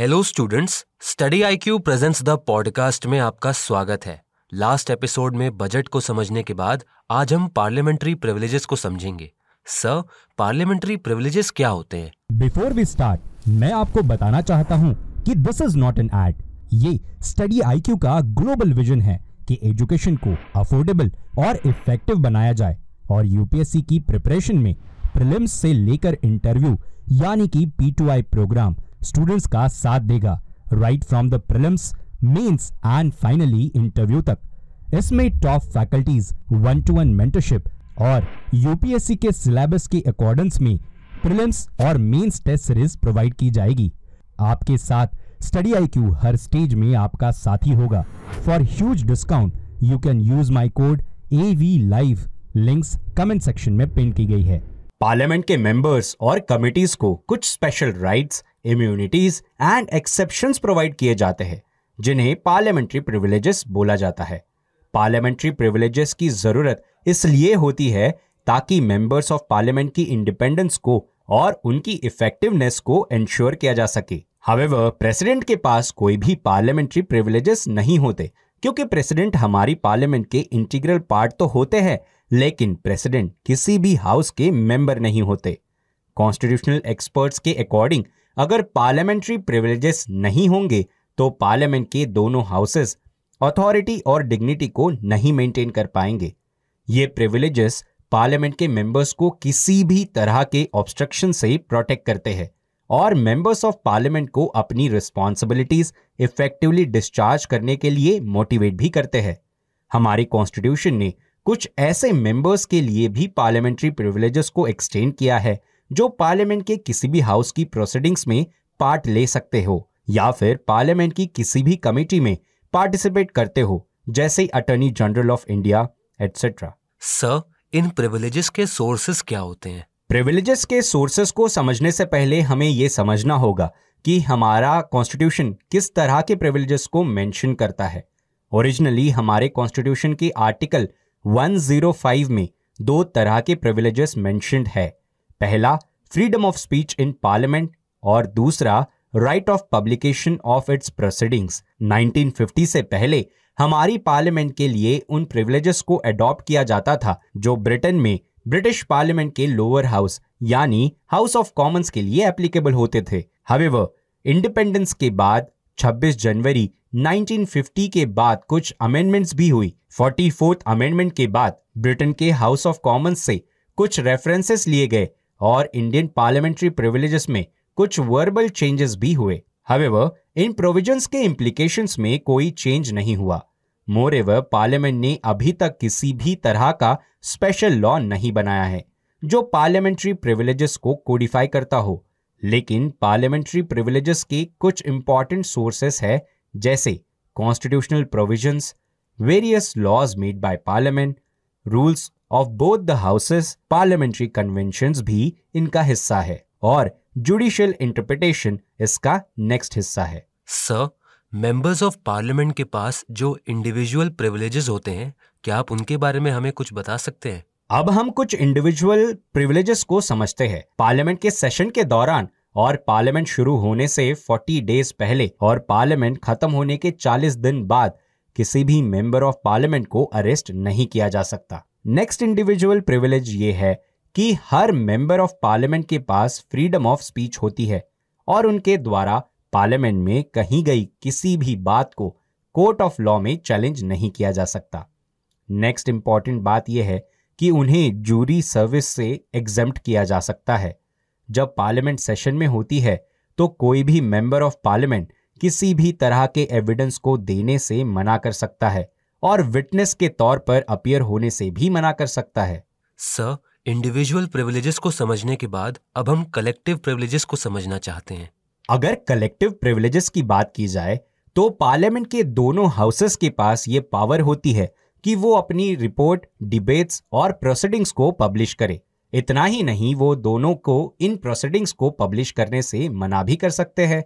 Hello students Study IQ presents the podcast में आपका स्वागत है। लास्ट एपिसोड में बजट को समझने के बाद आज हम पार्लियामेंट्री प्रिविलेजेस को समझेंगे। सर पार्लियामेंट्री प्रिविलेजेस क्या होते हैं? बिफोर वी स्टार्ट मैं आपको बताना चाहता हूँ कि this is not an ad ये स्टडी आईक्यू का ग्लोबल विजन है कि एजुकेशन को अफोर्डेबल और इफ़ेक्टिव बनाया जाए और यूपीएससी की प्रिपरेशन में प्रीलिम्स से लेकर इंटरव्यू यानी कि पी प्रोग्राम स्टूडेंट्स का साथ देगा right from the prelims mains and finally interview तक इसमें top faculties one to one mentorship और यूपीएससी के सिलेबस के अकॉर्डेंस में प्रीलिम्स और मेंस टेस्ट सीरीज़ प्रोवाइड की जाएगी। आपके साथ स्टडी आईक्यू हर स्टेज में आपका साथी होगा। For huge discount you can use my code A V live links comment section में पिन की गई है। पार्लियामेंट के मेंबर्स और कमिटीज को कुछ special rights immunities and exceptions provide किए जाते हैं, जिन्हें पार्लियामेंट्री प्रिविलेजेस बोला जाता है। पार्लियामेंट्री प्रिविलेजेस की ज़रूरत इसलिए होती है ताकि मेंबर्स ऑफ़ पार्लियामेंट की इंडिपेंडेंस को और उनकी इफेक्टिवनेस को इंश्योर किया जा सके। हावेवर प्रेसिडेंट के पास कोई भी पार्लियामेंट्री प्रिविलेजेस नहीं होते, क्योंकि प्रेसिडेंट हमारी पार्लियामेंट के इंटीग्रल पार्ट तो होते हैं, लेकिन प्रेसिडेंट किसी भी हाउस के मेंबर नहीं होते। कॉन्स्टिट्यूशनल एक्सपर्ट्स के अकॉर्डिंग अगर पार्लियामेंट्री प्रिविलेजेस नहीं होंगे तो पार्लियामेंट के दोनों हाउसेस अथॉरिटी और डिग्निटी को नहीं मेंटेन कर पाएँगे। ये प्रिविलेजेस पार्लियामेंट के मेंबर्स को किसी भी तरह के ऑब्स्ट्रक्शन से प्रोटेक्ट करते हैं और मेंबर्स ऑफ़ पार्लियामेंट को अपनी रिस्पॉन्सिबिलिटीज इफेक्टिवली डिस्चार्ज करने के लिए मोटिवेट भी करते हैं। हमारे कॉन्स्टिट्यूशन ने कुछ ऐसे मेंबर्स के लिए भी पार्लियामेंट्री प्रिविलेजेस को एक्सटेंड किया है जो पार्लियामेंट के किसी भी हाउस की प्रोसीडिंग्स में पार्ट ले सकते हो या फिर पार्लियामेंट की किसी भी कमेटी में पार्टिसिपेट करते हो जैसे attorney general of India etcetera sir in privileges के सोर्सेस क्या होते हैं? प्रिविलेजेस के सोर्सेस को समझने से पहले हमें ये समझना होगा कि हमारा कॉन्स्टिट्यूशन किस तरह के प्रिविलेजेस को मेंशन करता है। ओरिजिनली हमारे कॉन्स्टिट्यूशन के आर्टिकल 105 में दो तरह के प्रिविलेजेस मेंशनड है। पहला freedom of speech in parliament और दूसरा right of publication of its proceedings 1950 से पहले हमारी पार्लियामेंट के लिए उन प्रिविलेजेस को अडॉप्ट किया जाता था, जो ब्रिटेन में ब्रिटिश पार्लियामेंट के लोअर हाउस यानी हाउस ऑफ़ कॉमन्स के लिए एप्लीकेबल होते थे। हवेवर इंडिपेंडेंस के बाद 26 जनवरी 1950 के बाद कुछ अमेंडमेंट्स भी हुई। फोर्टी फोर्थ अमेंडमेंट के बाद ब्रिटेन के हाउस ऑफ़ कॉमन्स से कुछ रेफरेंसेस लिए गए। और इंडियन पार्लियामेंट्री प्रिविलेजेस में कुछ वर्बल चेंजेस भी हुए। हवेवर इन प्रोविजंस के इम्प्लीकेशंस में कोई चेंज नहीं हुआ। मोर एवर पार्लियामेंट ने अभी तक किसी भी तरह का स्पेशल लॉ नहीं बनाया है, जो पार्लियामेंट्री प्रिविलेजेस को कोडिफाई करता हो। लेकिन पार्लियामेंट्री प्रिविलेजेस के कुछ इंपॉर्टेंट सोर्सेस है, जैसे constitutional provisions various laws made by parliament rules of both the houses parliamentary convention भी इनका हिस्सा है और जुडिशियल इंटरप्रिटेशन इसका नेक्स्ट हिस्सा है। सर मेंबर्स ऑफ़ पार्लियामेंट के पास जो इंडिविजुअल प्रिविलेजेस होते हैं क्या आप उनके बारे में हमें कुछ बता सकते हैं? अब हम कुछ इंडिविजुअल प्रिविलेजेस को समझते हैं। पार्लियामेंट के सेशन के दौरान और पार्लियामेंट शुरू होने से 40 डेज़ पहले और पार्लियामेंट खत्म होने के 40 दिन बाद किसी भी मेंबर ऑफ़ पार्लियामेंट को अरेस्ट नहीं किया जा सकता। नेक्स्ट इंडिविजुअल प्रिविलेज ये है कि हर मेंबर ऑफ़ पार्लियामेंट के पास फ्रीडम ऑफ़ स्पीच होती है और उनके द्वारा पार्लियामेंट में कही गई किसी भी बात को कोर्ट ऑफ़ लॉ में चैलेंज नहीं किया जा सकता। नेक्स्ट इंपॉर्टेंट बात यह है कि उन्हें जूरी सर्विस से एग्जेम्प्ट किया जा सकता है। जब पार्लियामेंट सेशन में होती है तो कोई भी मेंबर ऑफ़ पार्लियामेंट किसी भी तरह के एविडेंस को देने से मना कर सकता है। और विटनेस के तौर पर अपियर होने से भी मना कर सकता है। सर इंडिविजुअल प्रिविलेजेस को समझने के बाद अब हम कलेक्टिव प्रिविलेजेस को समझना चाहते हैं। अगर कलेक्टिव प्रिविलेजेस की बात की जाए तो पार्लियामेंट के दोनों हाउसेस के पास ये पावर होती है कि वो अपनी रिपोर्ट डिबेट्स और प्रोसीडिंग्स को पब्लिश करे। इतना ही नहीं वो दोनों को इन प्रोसीडिंग्स को पब्लिश करने से मना भी कर सकते हैं।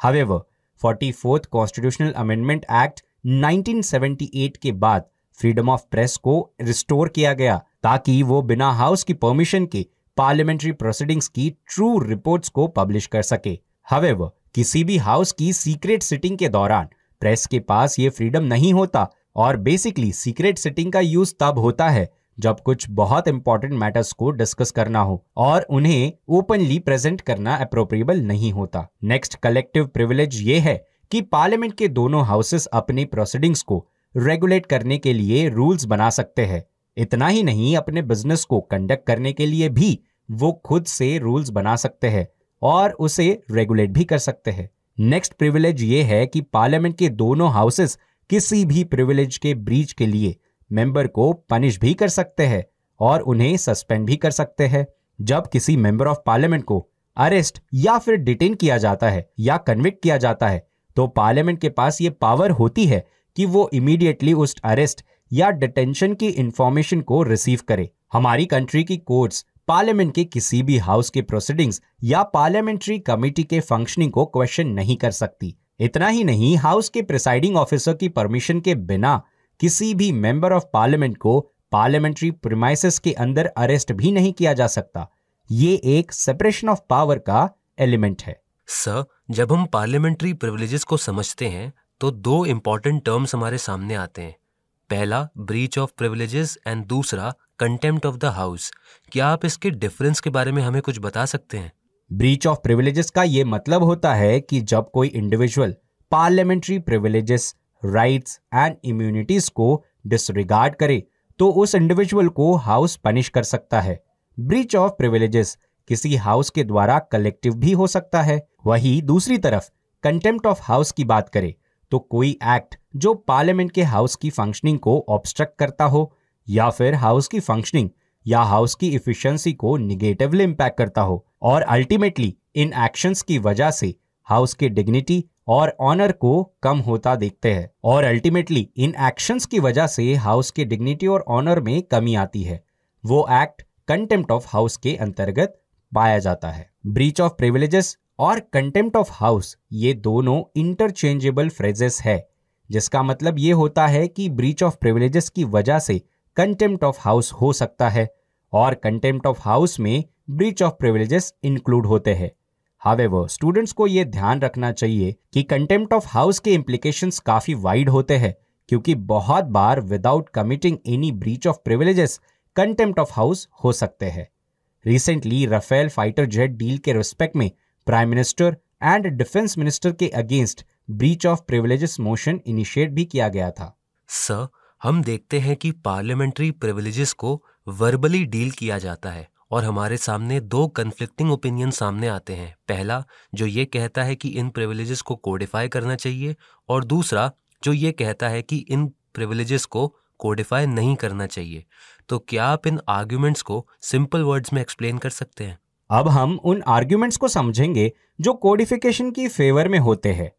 However forty fourth constitutional amendment act 1978 के बाद फ्रीडम ऑफ़ प्रेस को रिस्टोर किया गया ताकि वो बिना हाउस की परमिशन के पार्लियामेंट्री प्रोसीडिंग्स की ट्रू रिपोर्ट्स को पब्लिश कर सके। हवेवर किसी भी हाउस की सीक्रेट सिटिंग के दौरान प्रेस के पास ये फ्रीडम नहीं होता और बेसिकली सीक्रेट सिटिंग का यूज़ तब होता है जब कुछ बहुत इंपॉर्टेंट मैटर्स को डिस्कस करना हो और उन्हें ओपनली प्रेजेंट करना अप्रोप्रिएबल नहीं होता। नेक्स्ट कलेक्टिव प्रिविलेज ये है कि पार्लियामेंट के दोनों हाउसेस अपनी प्रोसीडिंग्स को रेगुलेट करने के लिए रूल्स बना सकते हैं। इतना ही नहीं, अपने बिज़नेस को कंडक्ट करने के लिए भी वो खुद से रूल्स बना सकते हैं और उसे रेगुलेट भी कर सकते हैं। नेक्स्ट प्रिविलेज ये है कि पार्लियामेंट के दोनों हाउसेस किसी भी प्रिविलेज के ब्रीच के लिए मेंबर को पनिश भी कर सकते हैं और उन्हें सस्पेंड भी कर सकते हैं। जब किसी मेंबर ऑफ़ पार्लियामेंट को अरेस्ट या फिर डिटेन किया जाता है या कन्विक्ट किया जाता है तो पार्लियामेंट के पास ये पावर होती है कि वो इमीडिएटली उस अरेस्ट या डिटेंशन की इंफॉर्मेशन को रिसीव करे। हमारी कंट्री की कोर्ट्स पार्लियामेंट के किसी भी हाउस के प्रोसीडिंग्स या पार्लियामेंट्री कमेटी के फंक्शनिंग को क्वेश्चन नहीं कर सकती। इतना ही नहीं हाउस के प्रिसाइडिंग ऑफिसर की परमिशन के बिना किसी भी मेंबर ऑफ़ पार्लियामेंट को पार्लियामेंट्री प्रीमाइसेस के अंदर अरेस्ट भी नहीं किया जा सकता। ये एक सेपरेशन ऑफ़ पावर का एलिमेंट है। सर, जब हम पार्लियामेंट्री प्रिविलेजेस को समझते हैं तो दो इंपॉर्टेंट टर्म्स हमारे सामने आते हैं। पहला ब्रीच ऑफ़ प्रिविलेजेस एंड दूसरा कंटेम्प्ट ऑफ़ द हाउस क्या आप इसके डिफरेंस के बारे में हमें कुछ बता सकते हैं? ब्रीच ऑफ़ प्रिविलेजेस का ये मतलब होता है कि जब कोई individual parliamentary privileges rights and immunities को डिसरिगार्ड करे तो उस इंडिविजुअल को हाउस पनिश कर सकता है। ब्रीच ऑफ़ प्रिविलेजेस किसी हाउस के द्वारा कलेक्टिव भी हो सकता है। वही दूसरी तरफ़ कंटेम्प्ट ऑफ़ हाउस की बात करें तो कोई एक्ट जो पार्लियामेंट के हाउस की फंक्शनिंग को ऑब्स्ट्रक्ट करता हो, या फिर हाउस की फंक्शनिंग या हाउस की इफिशियंसी को निगेटिवली इंपैक्ट करता हो, और अल्टीमेटली इन एक्शंस की वजह से हाउस के डिग्निटी और ऑनर को कम होता देखते हैं, और अल्टीमेटली इन एक्शंस की वजह से हाउस के डिग्निटी और ऑनर में कमी आती है। वो एक्ट कंटेम्प्ट ऑफ़ हाउस के अंतर्गत पाया जाता है। ब्रीच ऑफ़ प्रिविलेजेस और कंटेम्प्ट ऑफ़ हाउस ये दोनों इंटरचेंजेबल फ्रेजेस है, जिसका मतलब ये होता है कि ब्रीच ऑफ़ प्रिविलेजेस की वजह से कंटेम्प्ट ऑफ़ हाउस हो सकता है और कंटेम्प्ट ऑफ़ हाउस में ब्रीच ऑफ़ प्रिविलेजेस इंक्लूड होते हैं। हावेवर स्टूडेंट्स को यह ध्यान रखना चाहिए कि कंटेम्प्ट ऑफ़ हाउस के इम्प्लीकेशंस काफ़ी वाइड होते हैं, क्योंकि बहुत बार without committing any breach of privileges contempt of house हो सकते हैं। Recently Rafale fighter jet deal के रिस्पेक्ट में prime minister and defence minister के against breach of privileges motion initiate भी किया गया था। सर हम देखते हैं कि पार्लियामेंट्री प्रिविलेजेस को वर्बली डील किया जाता है और हमारे सामने दो कन्फ्लिक्टिंग ओपिनियन सामने आते हैं। पहला, जो ये कहता है कि इन प्रिविलेजेस को कोडिफाई करना चाहिए, और दूसरा, जो ये कहता है कि इन प्रिविलेजेस को कोडिफाई नहीं करना चाहिए। तो क्या आप इन आर्ग्यूमेंट्स को सिंपल वर्ड्स में एक्सप्लेन कर सकते हैं? अब हम उन आर्ग्यूमेंट्स को समझेंगे जो कोडिफिकेशन की फेवर में होते हैं।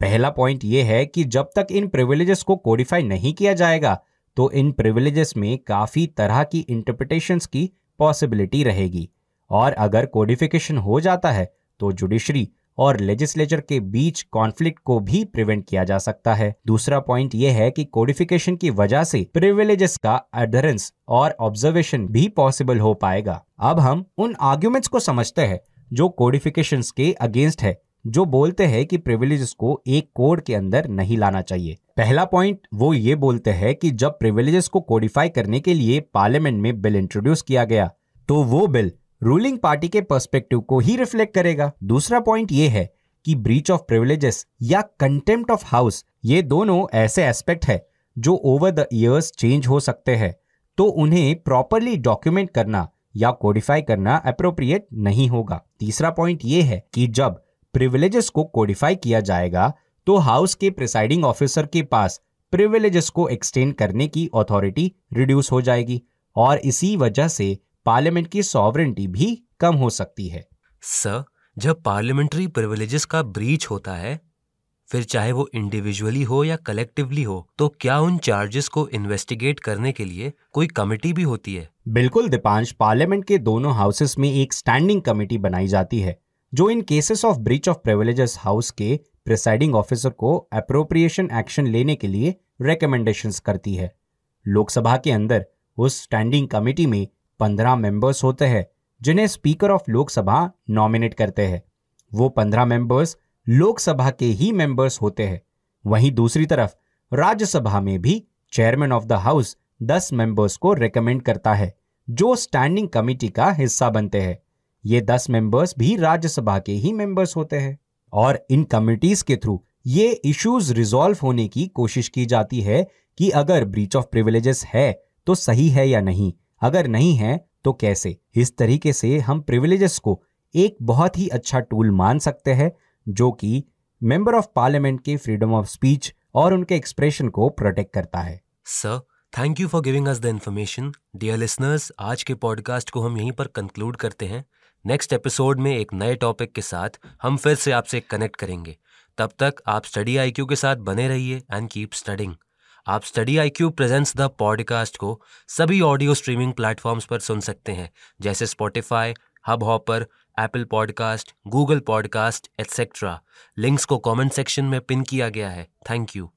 पहला पॉइंट यह है कि जब तक इन प्रिविलेजेस को कोडिफाई नहीं किया जाएगा तो इन प्रिविलेजेस में काफ़ी तरह की इंटरप्रिटेशंस की पॉसिबिलिटी रहेगी। और अगर कोडिफिकेशन हो जाता है तो जुडिशरी और लेजिस्लेचर के बीच कॉन्फ्लिक्ट को भी प्रिवेंट किया जा सकता है। दूसरा पॉइंट यह है कि कोडिफिकेशन की वजह से प्रिविलेजेस का अडरेंस और ऑब्जर्वेशन भी पॉसिबल हो पाएगा। अब हम उन आर्ग्यूमेंट्स को समझते हैं जो कोडिफिकेशन के अगेंस्ट है, जो बोलते हैं कि प्रिविलेजेस को एक कोड के अंदर नहीं लाना चाहिए। पहला पॉइंट वो ये बोलते हैं कि जब प्रिविलेजेस को कोडिफाई करने के लिए पार्लियामेंट में बिल इंट्रोड्यूस किया गया तो वो बिल रूलिंग पार्टी के पर्सपेक्टिव को ही रिफ्लेक्ट करेगा। दूसरा पॉइंट ये है कि ब्रीच ऑफ़ प्रिविलेजेस या कंटेम्प्ट ऑफ़ हाउस ये दोनों ऐसे एस्पेक्ट है जो ओवर द ईयर्स चेंज हो सकते हैं। तो उन्हें प्रॉपरली डॉक्यूमेंट करना या कोडिफाई करना अप्रोप्रिएट नहीं होगा। तीसरा पॉइंट ये है कि जब प्रिविलेजेस को कोडिफाई किया जाएगा तो हाउस के प्रिसाइडिंग ऑफिसर के पास प्रिविलेजेस को एक्सटेंड करने की अथॉरिटी रिड्यूस हो जाएगी। और इसी वजह से पार्लियामेंट की सॉवरेंटी भी कम हो सकती है। सर जब पार्लियामेंट्री प्रिविलेजेस का ब्रीच होता है फिर चाहे वो इंडिविजुअली हो या कलेक्टिवली हो तो क्या उन चार्जेस को इन्वेस्टिगेट करने के लिए कोई कमेटी भी होती है? बिल्कुल दीपांश। पार्लियामेंट के दोनों हाउसेस में एक स्टैंडिंग कमेटी बनाई जाती है जो इन cases of breach of privileges house के प्रिसाइडिंग ऑफिसर को अप्रोप्रिएशन एक्शन लेने के लिए रिकमेंडेशंस करती है। लोकसभा के अंदर उस स्टैंडिंग कमेटी में पंद्रह मेंबर्स होते हैं, जिन्हें स्पीकर ऑफ़ लोकसभा नॉमिनेट करते हैं। वो पंद्रह मेंबर्स लोकसभा के ही मेंबर्स होते हैं। वहीं दूसरी तरफ़, राज्यसभा में भी चेयरमैन ऑफ़ द हाउस दस मेंबर्स को रेकमेंड करता है, जो स्टैंडिंग कमिटी का हिस्सा बनते हैं। ये दस मेंबर्स भी राज्यसभा के ही मेंबर्स होते हैं। और इन कमिटीज के थ्रू ये इश्यूज़ रिजॉल्व होने की कोशिश की जाती है कि अगर ब्रीच ऑफ़ प्रिविलेजेस है तो सही है या नहीं। अगर नहीं है तो कैसे? इस तरीके से हम प्रिविलेजेस को एक बहुत ही अच्छा टूल मान सकते हैं, जो कि मेंबर ऑफ़ पार्लियामेंट के फ्रीडम ऑफ़ स्पीच और उनके एक्सप्रेशन को प्रोटेक्ट करता है। Sir thank you for giving us the information dear listeners आज के पॉडकास्ट को हम यहीं पर कंक्लूड करते हैं। नेक्स्ट एपिसोड में एक नए टॉपिक के साथ हम फिर से आपसे कनेक्ट करेंगे। तब तक आप स्टडी आईक्यू के साथ बने रहिए एंड कीप स्टडिंग आप study I Q presents the podcast को सभी ऑडियो स्ट्रीमिंग प्लेटफॉर्म्स पर सुन सकते हैं, जैसे Spotify Hubhopper Apple podcast Google podcast etcetera links को कमेंट सेक्शन में पिन किया गया है। Thank you.